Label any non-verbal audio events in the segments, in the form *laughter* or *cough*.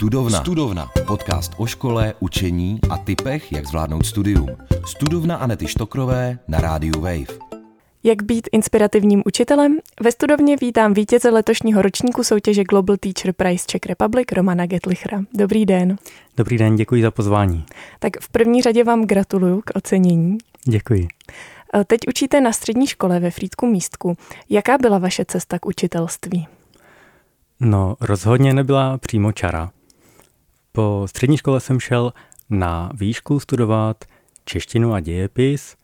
Studovna. Studovna. Podcast o škole, učení a typech, jak zvládnout studium. Studovna Anety Štokrové na rádiu Wave. Jak být inspirativním učitelem? Ve studovně vítám vítěze letošního ročníku soutěže Global Teacher Prize Czech Republic Romana Getlichra. Dobrý den. Dobrý den, děkuji za pozvání. Tak v první řadě vám gratuluju k ocenění. Děkuji. Teď učíte na střední škole ve Frýdku Místku. Jaká byla vaše cesta k učitelství? No, rozhodně nebyla přímo čara. Po střední škole jsem šel na výšku studovat češtinu a dějepis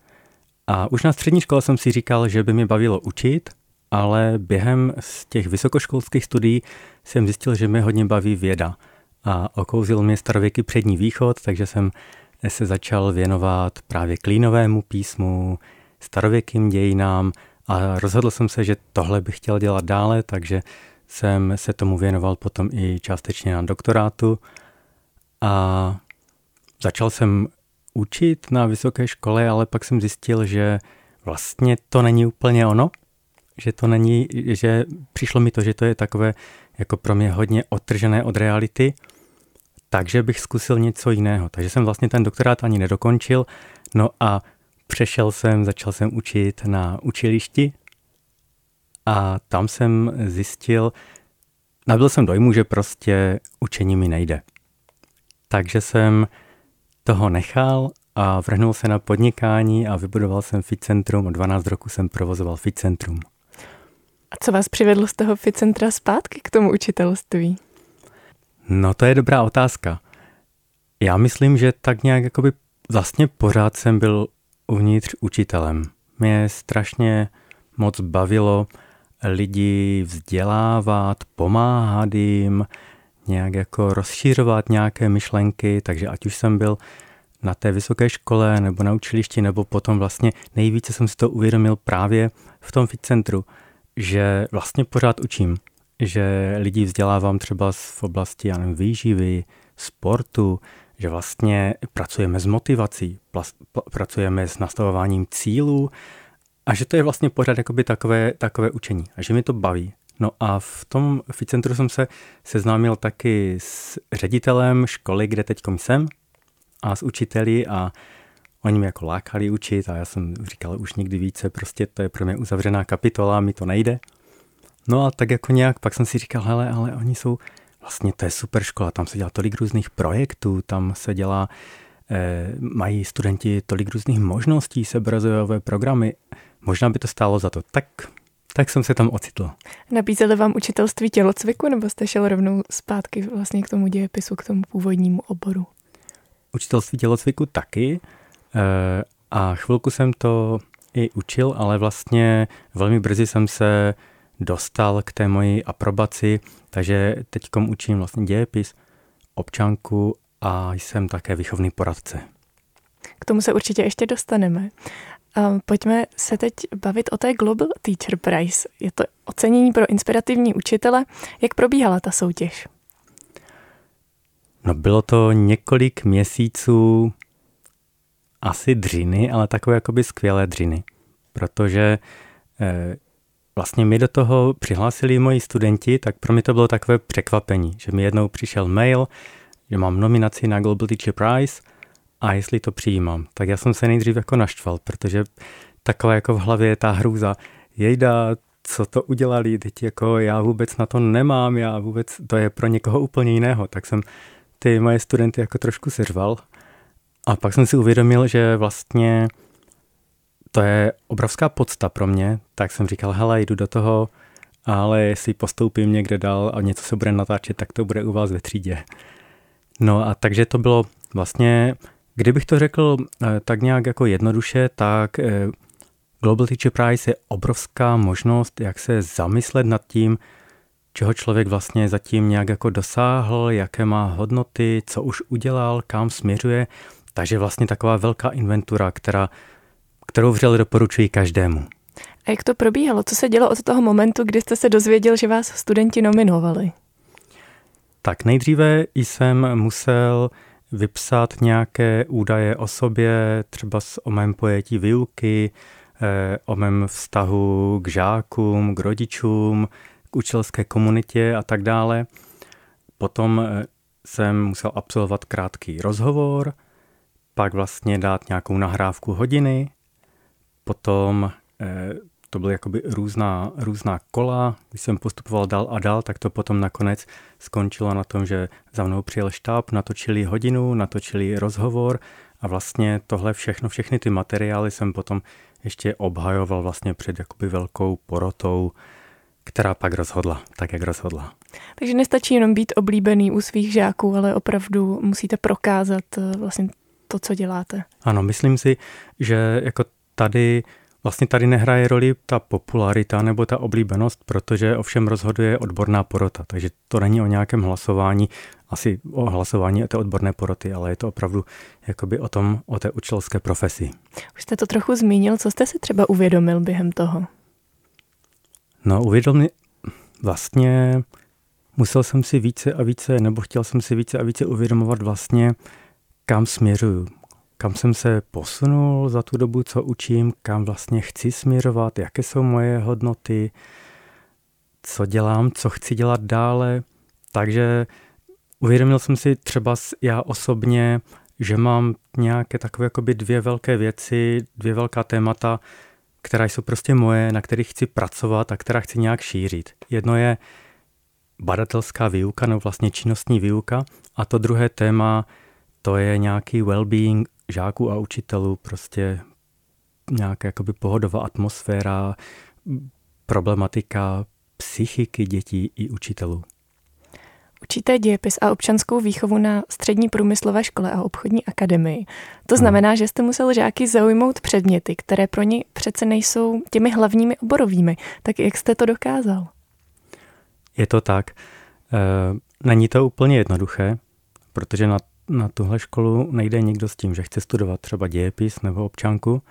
a už na střední škole jsem si říkal, že by mě bavilo učit, ale během z těch vysokoškolských studií jsem zjistil, že mě hodně baví věda a okouzil mě starověký přední východ, takže jsem se začal věnovat právě klínovému písmu, starověkým dějinám a rozhodl jsem se, že tohle bych chtěl dělat dále, takže jsem se tomu věnoval potom i částečně na doktorátu a začal jsem učit na vysoké škole, ale pak jsem zjistil, že vlastně to není úplně ono, že to není, že přišlo mi to, že to je takové jako pro mě hodně odtržené od reality, takže bych zkusil něco jiného. Takže jsem vlastně ten doktorát ani nedokončil, no a přešel jsem, začal jsem učit na učilišti a tam jsem zjistil, nabil jsem dojmu, že prostě učení mi nejde. Takže jsem toho nechal a vrhnul se na podnikání a vybudoval jsem Fit Centrum. O 12 roku jsem provozoval Fit Centrum. A co vás přivedlo z toho Fit Centra zpátky k tomu učitelství? No to je dobrá otázka. Já myslím, že tak nějak jakoby vlastně pořád jsem byl uvnitř učitelem. Mě strašně moc bavilo lidi vzdělávat, pomáhat jim, nějak jako rozšířovat nějaké myšlenky, takže ať už jsem byl na té vysoké škole nebo na učilišti, nebo potom vlastně nejvíce jsem si to uvědomil právě v tom fit centru, že vlastně pořád učím, že lidi vzdělávám třeba v oblasti já nevím, výživy, sportu, že vlastně pracujeme s motivací, pracujeme s nastavováním cílů a že to je vlastně pořád jakoby takové, takové učení a že mi to baví. No a v tom Ficentru jsem se seznámil taky s ředitelem školy, kde teď jsem a s učiteli a oni mě jako lákali učit a já jsem říkal už nikdy více, prostě to je pro mě uzavřená kapitola, mi to nejde. No a tak jako nějak, pak jsem si říkal, hele, ale oni jsou, vlastně to je super škola, tam se dělá tolik různých projektů, tam se dělá, eh, mají studenti tolik různých možností, seberozvojové programy, možná by to stálo za to. Tak tak jsem se tam ocitl. Nabízeli vám učitelství tělocviku, nebo jste šel rovnou zpátky vlastně k tomu dějepisu, k tomu původnímu oboru? Učitelství tělocviku taky eh, a chvilku jsem to i učil, ale vlastně velmi brzy jsem se dostal k té moji aprobaci, takže teď učím vlastně dějepis, občanku a jsem také výchovný poradce. K tomu se určitě ještě dostaneme. Pojďme se teď bavit o té Global Teacher Prize. Je to ocenění pro inspirativní učitele. Jak probíhala ta soutěž? No bylo to několik měsíců asi dřiny, ale takové jakoby skvělé dřiny, protože eh, vlastně mi do toho přihlásili moji studenti, tak pro mě to bylo takové překvapení, že mi jednou přišel mail, že mám nominaci na Global Teacher Prize – a jestli to přijímám. Tak já jsem se nejdřív jako naštval, protože taková jako v hlavě je ta hrůza. Jejda, co to udělali, teď jako já vůbec na to nemám, já vůbec, to je pro někoho úplně jiného. Tak jsem ty moje studenty jako trošku seřval. A pak jsem si uvědomil, že vlastně to je obrovská podsta pro mě, tak jsem říkal, hele, jdu do toho, ale jestli postoupím někde dál a něco se bude natáčet, tak to bude u vás ve třídě. No a takže to bylo vlastně Kdybych to řekl eh, tak nějak jako jednoduše, tak eh, Global Teacher Prize je obrovská možnost, jak se zamyslet nad tím, čeho člověk vlastně zatím nějak jako dosáhl, jaké má hodnoty, co už udělal, kam směřuje. Takže vlastně taková velká inventura, která, kterou vřele doporučuji každému. A jak to probíhalo? Co se dělo od toho momentu, kdy jste se dozvěděl, že vás studenti nominovali? Tak nejdříve jsem musel vypsat nějaké údaje o sobě, třeba o mém pojetí výuky, eh, o mém vztahu k žákům, k rodičům, k učitelské komunitě a tak dále. Potom eh, jsem musel absolvovat krátký rozhovor, pak vlastně dát nějakou nahrávku hodiny, potom eh, to byly jakoby různá, různá kola, když jsem postupoval dál a dál, tak to potom nakonec skončilo na tom, že za mnou přijel štáb, natočili hodinu, natočili rozhovor a vlastně tohle všechno, všechny ty materiály jsem potom ještě obhajoval vlastně před jakoby velkou porotou, která pak rozhodla, tak jak rozhodla. Takže nestačí jenom být oblíbený u svých žáků, ale opravdu musíte prokázat eh, vlastně to, co děláte. Ano, myslím si, že jako tady Vlastně tady nehraje roli ta popularita nebo ta oblíbenost, protože ovšem rozhoduje odborná porota, takže to není o nějakém hlasování, asi o hlasování té odborné poroty, ale je to opravdu jakoby o tom, o té učitelské profesi. Už jste to trochu zmínil, co jste si třeba uvědomil během toho? No, uvědomil, vlastně musel jsem si více a více, nebo chtěl jsem si více a více uvědomovat vlastně, kam směřuju, kam jsem se posunul za tu dobu, co učím, kam vlastně chci směřovat, jaké jsou moje hodnoty, co dělám, co chci dělat dále. Takže uvědomil jsem si třeba já osobně, že mám nějaké takové jakoby dvě velké věci, dvě velká témata, která jsou prostě moje, na kterých chci pracovat a která chci nějak šířit. Jedno je badatelská výuka, nebo vlastně činnostní výuka, a to druhé téma, to je nějaký well-being žáků a učitelů, prostě nějaká jakoby pohodová atmosféra, problematika psychiky dětí i učitelů. Učíte dějepis a občanskou výchovu na střední průmyslové škole a obchodní akademii. To znamená, že jste musel žáky zaujmout předměty, které pro ně přece nejsou těmi hlavními oborovými. Tak jak jste to dokázal? Je to tak. E, není to úplně jednoduché, protože na na tuhle školu nejde nikdo s tím, že chce studovat třeba dějepis nebo občanku.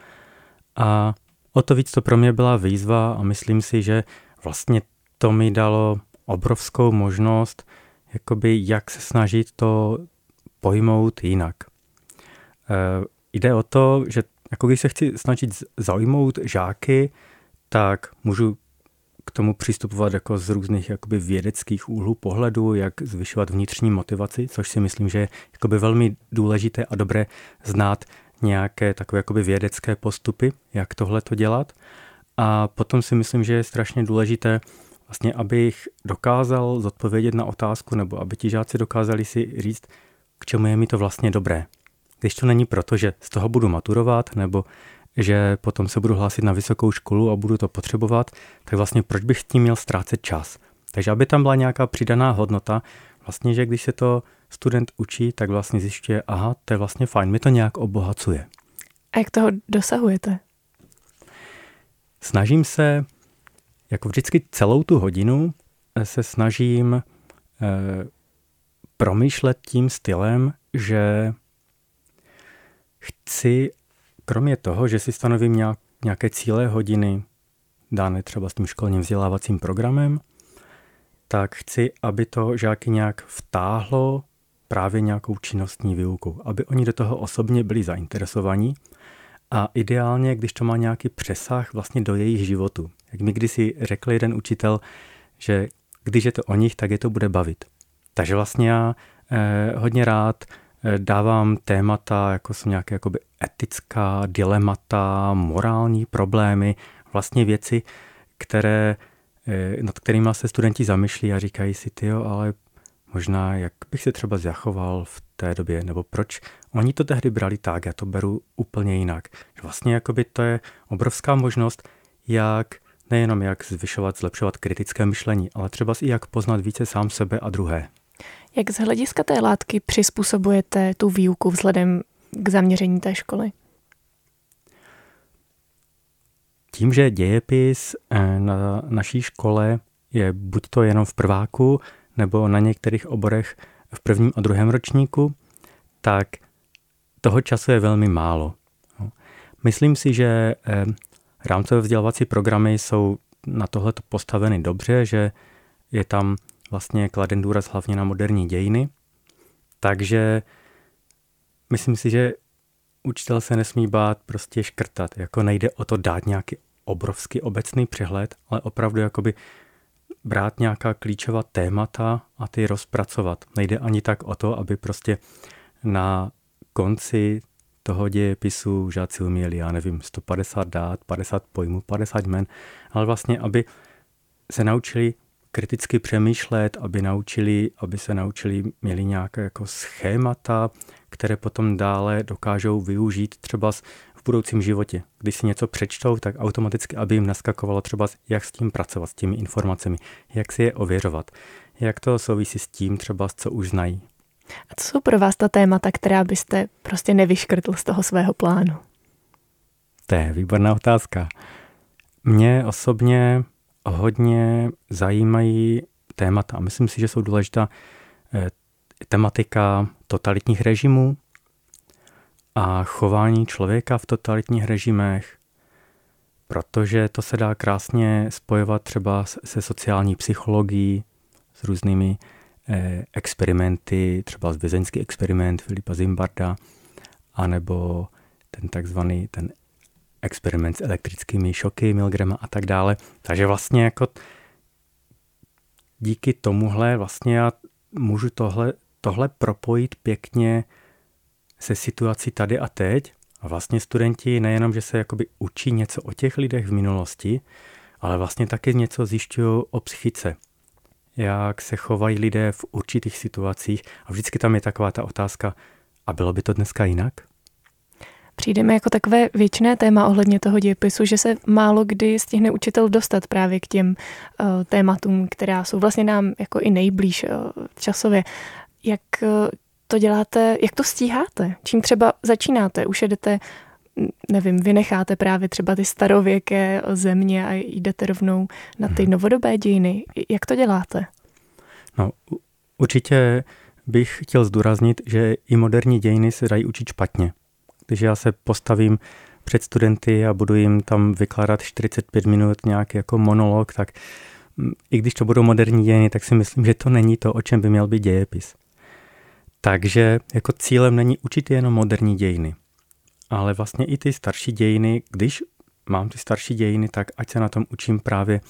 A o to víc to pro mě byla výzva a myslím si, že vlastně to mi dalo obrovskou možnost, jakoby jak se snažit to pojmout jinak. E, jde o to, že jako když se chci snažit zaujmout žáky, tak můžu k tomu přistupovat jako z různých jakoby vědeckých úhlů pohledu, jak zvyšovat vnitřní motivaci, což si myslím, že je jakoby velmi důležité a dobré znát nějaké takové jakoby vědecké postupy, jak tohle to dělat. A potom si myslím, že je strašně důležité vlastně, abych dokázal zodpovědět na otázku, nebo aby ti žáci dokázali si říct, k čemu je mi to vlastně dobré. Když to není proto, že z toho budu maturovat, nebo že potom se budu hlásit na vysokou školu a budu to potřebovat, tak vlastně proč bych s tím měl ztrácet čas? Takže aby tam byla nějaká přidaná hodnota, vlastně, že když se to student učí, tak vlastně zjišťuje, aha, to je vlastně fajn, mi to nějak obohacuje. A jak toho dosahujete? Snažím se, jako vždycky celou tu hodinu, se snažím eh, promýšlet tím stylem, že chci, kromě toho, že si stanovím nějak, nějaké cíle hodiny, dané třeba s tím školním vzdělávacím programem, tak chci, aby to žáky nějak vtáhlo právě nějakou činnostní výukou, aby oni do toho osobně byli zainteresovaní a ideálně, když to má nějaký přesah vlastně do jejich životu. Jak mi kdysi řekl jeden učitel, že když je to o nich, tak je to bude bavit. Takže vlastně já eh, hodně rád Eh, dávám témata, jako jsou nějaké jakoby etická dilemata, morální problémy, vlastně věci, které, eh, nad kterými se studenti zamýšlí a říkají si, ty ale možná jak bych se třeba zachoval v té době, nebo proč oni to tehdy brali tak, já to beru úplně jinak. Vlastně jakoby to je obrovská možnost, jak nejenom jak zvyšovat, zlepšovat kritické myšlení, ale třeba i jak poznat více sám sebe a druhé. Jak z hlediska té látky přizpůsobujete tu výuku vzhledem k zaměření té školy? Tím, že dějepis eh, na naší škole je buď to jenom v prváku, nebo na některých oborech v prvním a druhém ročníku, tak toho času je velmi málo. No. Myslím si, že eh, rámcové vzdělávací programy jsou na tohle postaveny dobře, že je tam vlastně kladen důraz hlavně na moderní dějiny. Takže myslím si, že učitel se nesmí bát prostě škrtat. Jako nejde o to dát nějaký obrovský obecný přehled, ale opravdu jakoby brát nějaká klíčová témata a ty rozpracovat. Nejde ani tak o to, aby prostě na konci toho dějepisu žáci uměli, já nevím, 150 dát, 50 pojmů, 50 men, ale vlastně, aby se naučili kriticky přemýšlet, aby naučili, aby se naučili, měli nějaké jako schémata, které potom dále dokážou využít třeba v budoucím životě. Když si něco přečtou, tak automaticky, aby jim naskakovalo třeba, jak s tím pracovat, s těmi informacemi, jak si je ověřovat, jak to souvisí s tím třeba, co už znají. A co jsou pro vás ta témata, která byste prostě nevyškrtl z toho svého plánu? To je výborná otázka. Mě osobně hodně zajímají témata. Myslím si, že jsou důležitá eh, tematika totalitních režimů a chování člověka v totalitních režimech, protože to se dá krásně spojovat třeba se sociální psychologií, s různými eh, experimenty, třeba z vězeňský experiment Filipa Zimbarda, anebo ten takzvaný ten experiment s elektrickými šoky Milgrama a tak dále. Takže vlastně jako díky tomuhle vlastně já můžu tohle, tohle propojit pěkně se situací tady a teď. A vlastně studenti nejenom, že se jakoby učí něco o těch lidech v minulosti, ale vlastně taky něco zjišťují o psychice. Jak se chovají lidé v určitých situacích. A vždycky tam je taková ta otázka, a bylo by to dneska jinak? Přijdeme jako takové věčné téma ohledně toho dějepisu, že se málo kdy stihne učitel dostat právě k těm uh, tématům, která jsou vlastně nám jako i nejblíž uh, časově. Jak uh, to děláte, jak to stíháte? Čím třeba začínáte? Už jedete, nevím, vynecháte právě třeba ty starověké země a jdete rovnou na ty mhm. novodobé dějiny. Jak to děláte? No, určitě bych chtěl zdůraznit, že i moderní dějiny se dají učit špatně. Když já se postavím před studenty a budu jim tam vykládat 45 minut nějaký jako monolog, tak mm, i když to budou moderní dějiny, tak si myslím, že to není to, o čem by měl být dějepis. Takže jako cílem není učit jenom moderní dějiny, ale vlastně i ty starší dějiny, když mám ty starší dějiny, tak ať se na tom učím právě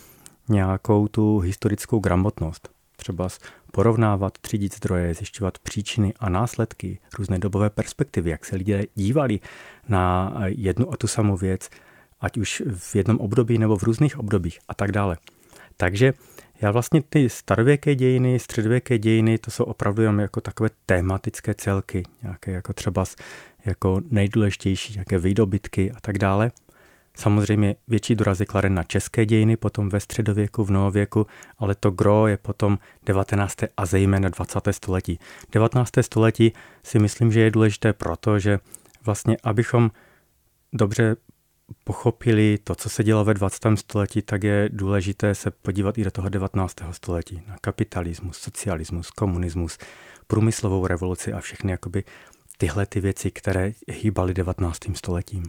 nějakou tu historickou gramotnost. Třeba porovnávat, třídit zdroje, zjišťovat příčiny a následky, různé dobové perspektivy, jak se lidé dívali na jednu a tu samou věc, ať už v jednom období nebo v různých obdobích a tak dále. Takže já vlastně ty starověké dějiny, středověké dějiny, to jsou opravdu jenom jako takové tematické celky, nějaké jako třeba jako nejdůležitější, nějaké výdobytky a tak dále. Samozřejmě větší důraz je kladen na české dějiny, potom ve středověku, v novověku, ale to gro je potom 19. a zejména 20. století. 19. století si myslím, že je důležité proto, že vlastně abychom dobře pochopili to, co se dělo ve 20. století, tak je důležité se podívat i do toho 19. století. Na kapitalismus, socialismus, komunismus, průmyslovou revoluci a všechny jakoby tyhle ty věci, které hýbaly 19. stoletím.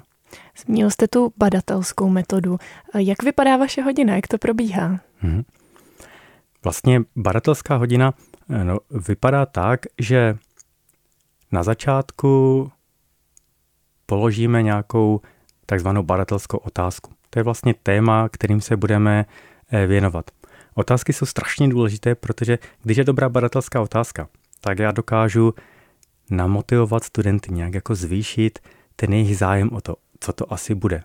Zmínil jste tu badatelskou metodu. Jak vypadá vaše hodina? Jak to probíhá? Hmm. Vlastně badatelská hodina no, vypadá tak, že na začátku položíme nějakou takzvanou badatelskou otázku. To je vlastně téma, kterým se budeme eh, věnovat. Otázky jsou strašně důležité, protože když je dobrá badatelská otázka, tak já dokážu namotivovat studenty, nějak jako zvýšit ten jejich zájem o to, co to asi bude.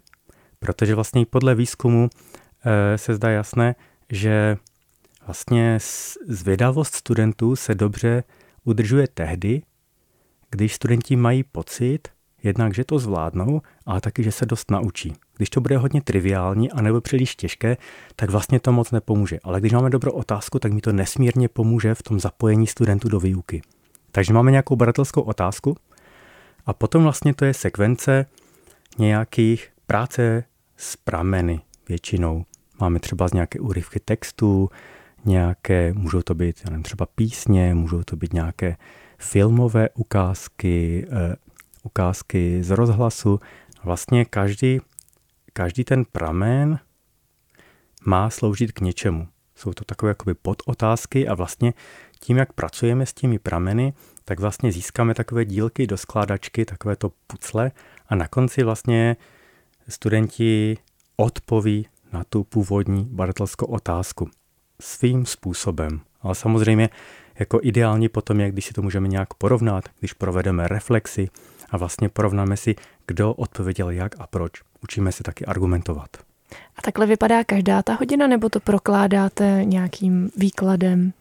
Protože vlastně podle výzkumu e, se zdá jasné, že vlastně zvědavost studentů se dobře udržuje tehdy, když studenti mají pocit, jednak, že to zvládnou, ale taky, že se dost naučí. Když to bude hodně triviální a nebo příliš těžké, tak vlastně to moc nepomůže. Ale když máme dobrou otázku, tak mi to nesmírně pomůže v tom zapojení studentů do výuky. Takže máme nějakou baratelskou otázku a potom vlastně to je sekvence nějakých práce s prameny většinou. Máme třeba z nějaké úryvky textu, nějaké, můžou to být nevím, třeba písně, můžou to být nějaké filmové ukázky, uh, ukázky z rozhlasu. Vlastně každý, každý ten pramen má sloužit k něčemu. Jsou to takové jakoby podotázky a vlastně tím, jak pracujeme s těmi prameny, tak vlastně získáme takové dílky do skládačky, takové to pucle a na konci vlastně studenti odpoví na tu původní badatelskou otázku. svým způsobem. Ale samozřejmě jako ideální potom je, když si to můžeme nějak porovnat, když provedeme reflexy a vlastně porovnáme si, kdo odpověděl jak a proč. Učíme se taky argumentovat. A takhle vypadá každá ta hodina, nebo to prokládáte nějakým výkladem?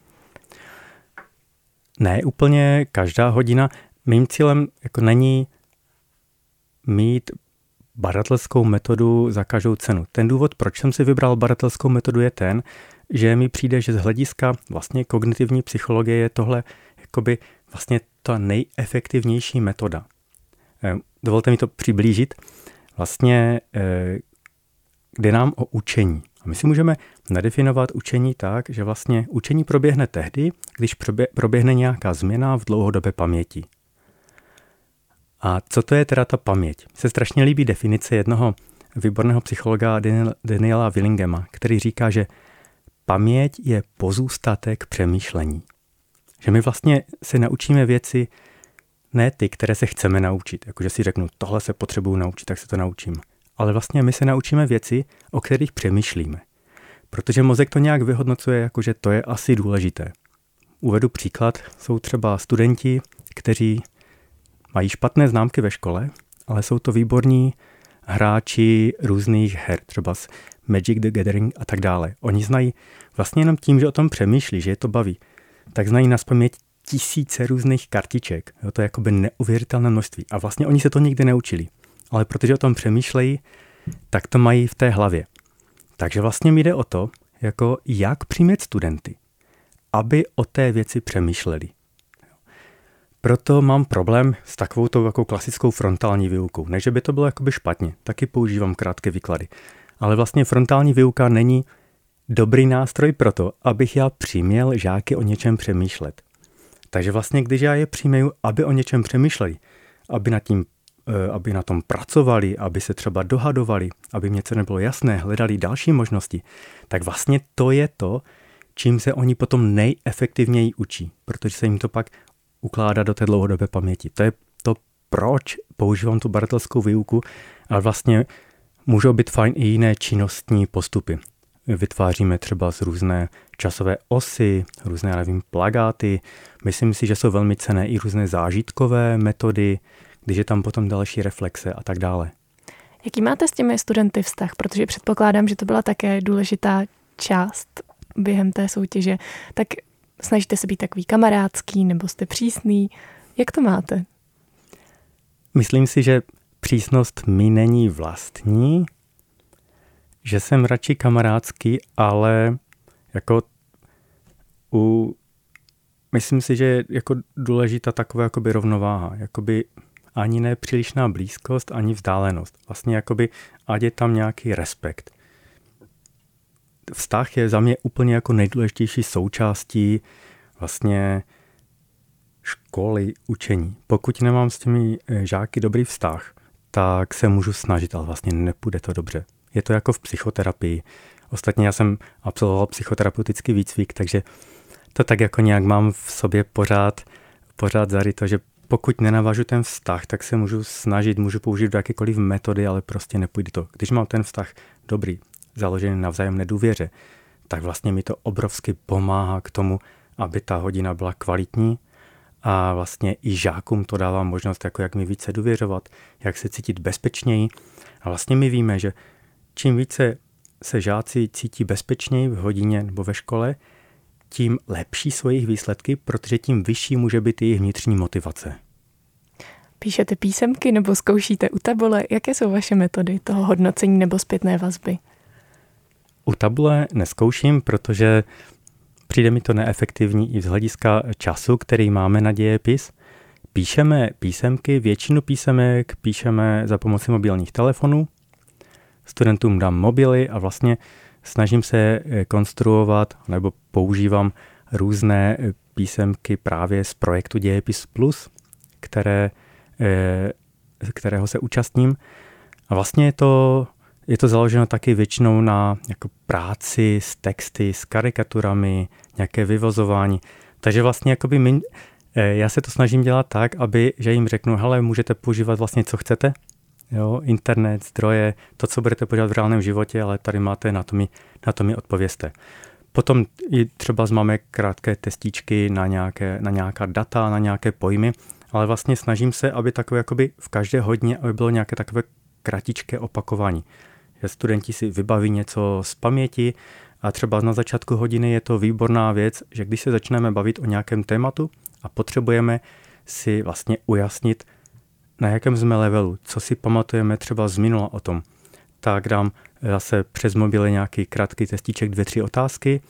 Ne, úplně každá hodina. Mým cílem jako není mít baratelskou metodu za každou cenu. Ten důvod, proč jsem si vybral baratelskou metodu, je ten, že mi přijde, že z hlediska vlastně kognitivní psychologie je tohle jakoby vlastně ta nejefektivnější metoda. Eh, dovolte mi to přiblížit. Vlastně eh, jde nám o učení. A my si můžeme nadefinovat učení tak, že vlastně učení proběhne tehdy, když proběhne nějaká změna v dlouhodobé paměti. A co to je teda ta paměť? Se strašně líbí definice jednoho výborného psychologa Daniela Willingema, který říká, že paměť je pozůstatek přemýšlení. Že my vlastně se naučíme věci, ne ty, které se chceme naučit. Jakože si řeknu, tohle se potřebuju naučit, tak se to naučím. Ale vlastně my se naučíme věci, o kterých přemýšlíme. Protože mozek to nějak vyhodnocuje, jakože to je asi důležité. Uvedu příklad, jsou třeba studenti, kteří mají špatné známky ve škole, ale jsou to výborní hráči různých her, třeba z Magic the Gathering a tak dále. Oni znají vlastně jenom tím, že o tom přemýšlí, že je to baví, tak znají na paměť tisíce různých kartiček. Jo, to je jakoby neuvěřitelné množství. A vlastně oni se to nikdy neučili. Ale protože o tom přemýšlejí, tak to mají v té hlavě. Takže vlastně mi jde o to, jako jak přimět studenty, aby o té věci přemýšleli. Proto mám problém s takovou jako klasickou frontální výukou. Ne, že by to bylo jakoby špatně, taky používám krátké výklady. Ale vlastně frontální výuka není dobrý nástroj pro to, abych já přiměl žáky o něčem přemýšlet. Takže vlastně, když já je přijmeju, aby o něčem přemýšleli, aby na, tím, aby na tom pracovali, aby se třeba dohadovali, aby mě co nebylo jasné, hledali další možnosti, tak vlastně to je to, čím se oni potom nejefektivněji učí, protože se jim to pak ukládat do té dlouhodobé paměti. To je to, proč používám tu baratelskou výuku, ale vlastně můžou být fajn i jiné činnostní postupy. Vytváříme třeba z různé časové osy, různé, nevím, plagáty. Myslím si, že jsou velmi cené i různé zážitkové metody, když je tam potom další reflexe a tak dále. Jaký máte s těmi studenty vztah? Protože předpokládám, že to byla také důležitá část během té soutěže. Tak Snažíte se být takový kamarádský nebo jste přísný? Jak to máte? Myslím si, že přísnost mi není vlastní, že jsem radši kamarádský, ale jako u, myslím si, že je jako důležitá taková jakoby rovnováha, jakoby ani ne přílišná blízkost, ani vzdálenost. Vlastně jakoby, ať je tam nějaký respekt vztah je za mě úplně jako nejdůležitější součástí vlastně školy, učení. Pokud nemám s těmi eh, žáky dobrý vztah, tak se můžu snažit, ale vlastně nepůjde to dobře. Je to jako v psychoterapii. Ostatně já jsem absolvoval psychoterapeutický výcvik, takže to tak jako nějak mám v sobě pořád, pořád zaryto, že pokud nenavažu ten vztah, tak se můžu snažit, můžu použít jakékoliv metody, ale prostě nepůjde to. Když mám ten vztah dobrý, založený na vzájemné důvěře, tak vlastně mi to obrovsky pomáhá k tomu, aby ta hodina byla kvalitní a vlastně i žákům to dává možnost, jako jak mi více důvěřovat, jak se cítit bezpečněji. A vlastně my víme, že čím více se žáci cítí bezpečněji v hodině nebo ve škole, tím lepší jsou jejich výsledky, protože tím vyšší může být jejich vnitřní motivace. Píšete písemky nebo zkoušíte u tabule? Jaké jsou vaše metody toho hodnocení nebo zpětné vazby? U tabule neskouším, protože přijde mi to neefektivní i z hlediska času, který máme na dějepis. Píšeme písemky, většinu písemek píšeme za pomoci mobilních telefonů. Studentům dám mobily a vlastně snažím se eh, konstruovat nebo používám různé eh, písemky právě z projektu Dějepis Plus, které, eh, kterého se účastním. A vlastně je to je to založeno taky většinou na jako práci s texty, s karikaturami, nějaké vyvozování. Takže vlastně jakoby my, já se to snažím dělat tak, aby, že jim řeknu, hele, můžete používat vlastně, co chcete, jo, internet, zdroje, to, co budete používat v reálném životě, ale tady máte, na to mi, na to mi odpověste. Potom i třeba máme krátké testičky na, nějaké, na nějaká data, na nějaké pojmy, ale vlastně snažím se, aby takové jakoby v každé hodně, aby bylo nějaké takové kratičké opakování. Že studenti si vybaví něco z paměti a třeba na začátku hodiny je to výborná věc, že když se začneme bavit o nějakém tématu a potřebujeme si vlastně ujasnit, na jakém jsme levelu, co si pamatujeme třeba z minula o tom, tak dám zase přes mobily nějaký krátký testíček, dvě, tři otázky,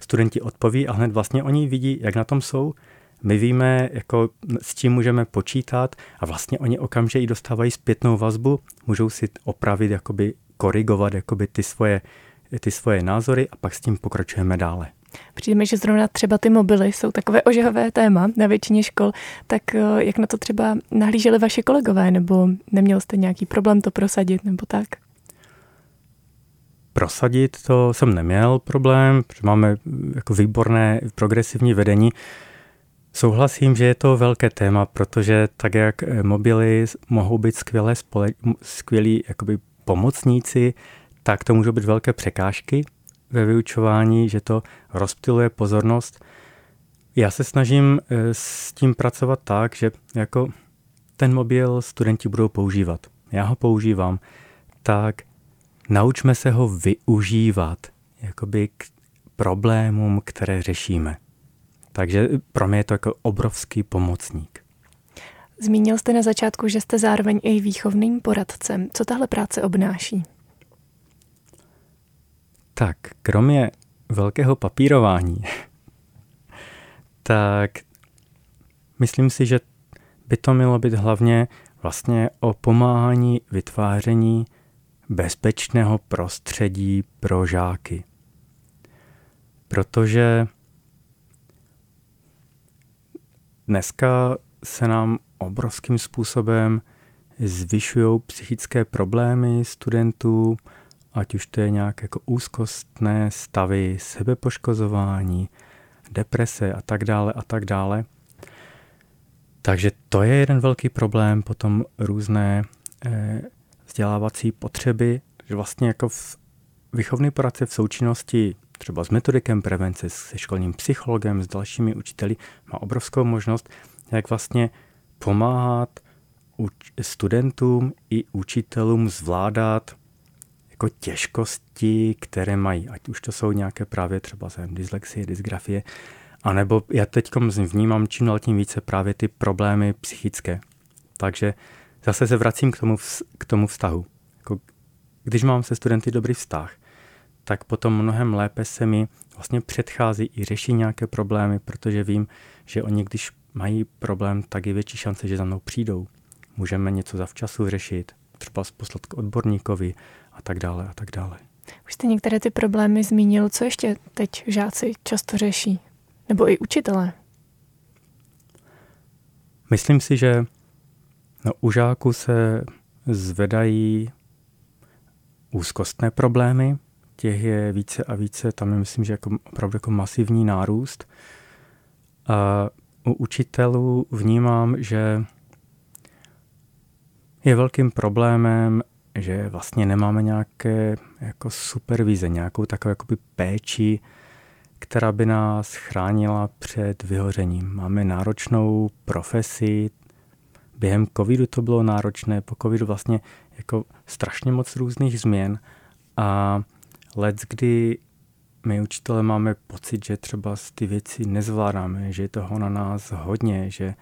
studenti odpoví a hned vlastně oni vidí, jak na tom jsou, my víme, jako s čím můžeme počítat a vlastně oni okamžitě i dostávají zpětnou vazbu, můžou si opravit, jakoby korigovat jakoby ty svoje, ty svoje názory a pak s tím pokračujeme dále. Přijde mi, že zrovna třeba ty mobily jsou takové *laughs* ožahavé téma na většině škol, tak eh, jak na to třeba nahlíželi vaše kolegové, nebo neměl jste nějaký problém to prosadit, nebo tak? Prosadit to jsem neměl problém, protože máme jako výborné progresivní vedení. Souhlasím, že je to velké téma, protože tak jak eh, mobily mohou být skvělé skvělí jakoby pomocníci, tak to můžou být velké překážky ve vyučování, že to rozptiluje pozornost. Já se snažím eh, s tím pracovat tak, že jako ten mobil studenti budou používat. Já ho používám, tak naučme se ho využívat jakoby k problémům, které řešíme. Takže pro mě je to jako obrovský pomocník. Zmínil jste na začátku, že jste zároveň i výchovným poradcem. Co tahle práce obnáší? Tak, kromě velkého papírování, *laughs* tak myslím si, že by to mělo být hlavně vlastně o pomáhání vytváření bezpečného prostředí pro žáky. Protože dneska se nám obrovským způsobem zvyšují psychické problémy studentů, ať už to je nějak jako úzkostné stavy, sebepoškozování, deprese a tak dále a tak dále. Takže to je jeden velký problém, potom různé eh, vzdělávací potřeby, že vlastně jako v výchovný poradce v součinnosti třeba s metodikem prevence, se školním psychologem, s dalšími učiteli, má obrovskou možnost, jak vlastně pomáhat studentům i učitelům zvládat jako těžkosti, které mají, ať už to jsou nějaké právě třeba dyslexie, dysgrafie, anebo já teď vnímám čím dál tím více právě ty problémy psychické. Takže zase se vracím k tomu, k tomu vztahu. Jako, když mám se studenty dobrý vztah, tak potom mnohem lépe se mi vlastně předchází i řeší nějaké problémy, protože vím, že oni, když mají problém, tak je větší šance, že za mnou přijdou. Můžeme něco zavčasu řešit, třeba poslat k odborníkovi a tak dále a tak dále. Už jste některé ty problémy zmínil, co ještě teď žáci často řeší? Nebo i učitelé? Myslím si, že no, u žáků se zvedají úzkostné problémy, těch je více a více, tam je myslím, že jako opravdu jako masivní nárůst. A u učitelů vnímám, že je velkým problémem, že vlastně nemáme nějaké jako supervize, nějakou takovou jakoby péči, která by nás chránila před vyhořením. Máme náročnou profesi, během covidu to bylo náročné, po covidu vlastně jako strašně moc různých změn a let, kdy my učitelé máme pocit, že třeba ty věci nezvládáme, že je toho na nás hodně, že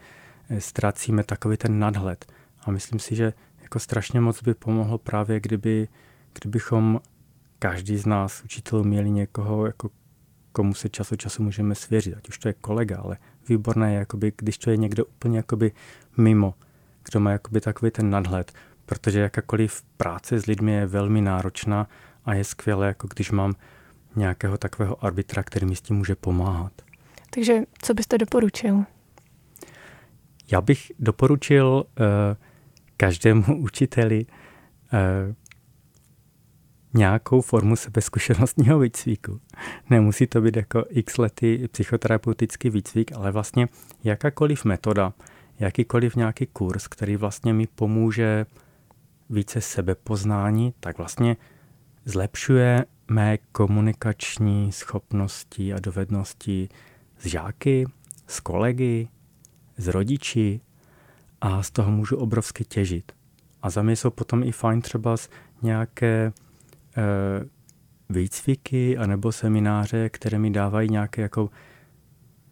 eh, ztrácíme takový ten nadhled. A myslím si, že jako strašně moc by pomohlo právě, kdyby, kdybychom každý z nás učitelů měli někoho, jako komu se čas od času můžeme svěřit, ať už to je kolega, ale výborné je, jakoby, když to je někdo úplně jakoby mimo, kdo má jakoby takový ten nadhled, protože jakákoliv práce s lidmi je velmi náročná a je skvělé, jako když mám nějakého takového arbitra, který mi s tím může pomáhat. Takže co byste doporučil? Já bych doporučil uh, každému *laughs* učiteli uh, nějakou formu sebezkušenostního výcviku. Nemusí to být jako x lety psychoterapeutický výcvik, ale vlastně jakákoliv metoda, jakýkoliv nějaký kurz, který vlastně mi pomůže více sebepoznání, tak vlastně zlepšuje mé komunikační schopnosti a dovednosti s žáky, s kolegy, s rodiči a z toho můžu obrovsky těžit. A za mě jsou potom i fajn třeba nějaké e, výcviky anebo semináře, které mi dávají nějaké jako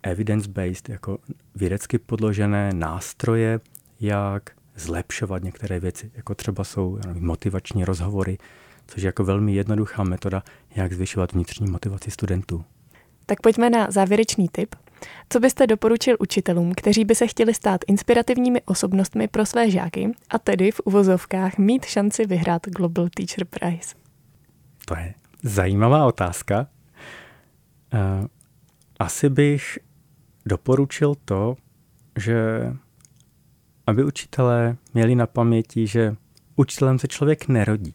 evidence-based, jako vědecky podložené nástroje, jak zlepšovat některé věci, jako třeba jsou nevím, motivační rozhovory, což je jako velmi jednoduchá metoda, jak zvyšovat vnitřní motivaci studentů. Tak pojďme na závěrečný tip. Co byste doporučil učitelům, kteří by se chtěli stát inspirativními osobnostmi pro své žáky a tedy v uvozovkách mít šanci vyhrát Global Teacher Prize? To je zajímavá otázka. Uh, asi bych doporučil to, že aby učitelé měli na paměti, že učitelem se člověk nerodí,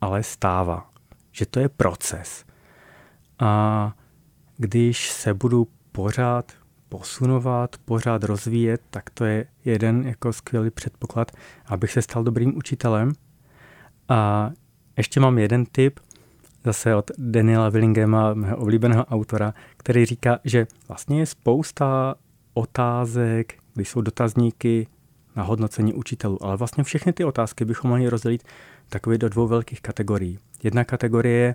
ale stává. Že to je proces. A když se budu pořád posunovat, pořád rozvíjet, tak to je jeden jako skvělý předpoklad, abych se stal dobrým učitelem. A ještě mám jeden tip, zase od Daniela Willingema, mého oblíbeného autora, který říká, že vlastně je spousta otázek, když jsou dotazníky na hodnocení učitelů, ale vlastně všechny ty otázky bychom mohli rozdělit takové do dvou velkých kategorií. Jedna kategorie je,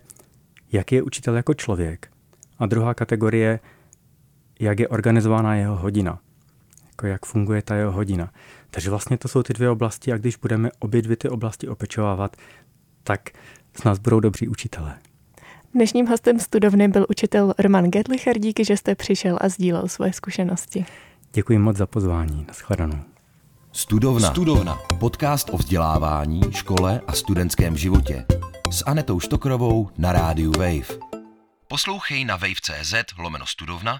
jak je učitel jako člověk a druhá kategorie, jak je organizována jeho hodina, jako jak funguje ta jeho hodina. Takže vlastně to jsou ty dvě oblasti a když budeme obě dvě ty oblasti opečovávat, tak z nás budou dobří učitelé. Dnešním hostem studovny byl učitel Roman Gedlicher. Díky, že jste přišel a sdílel svoje zkušenosti. Děkuji moc za pozvání. Naschledanou. Studovna. Studovna. Podcast o vzdělávání, škole a studentském životě. S Anetou Štokrovou na rádiu Wave. Poslouchej na wave.cz lomeno studovna,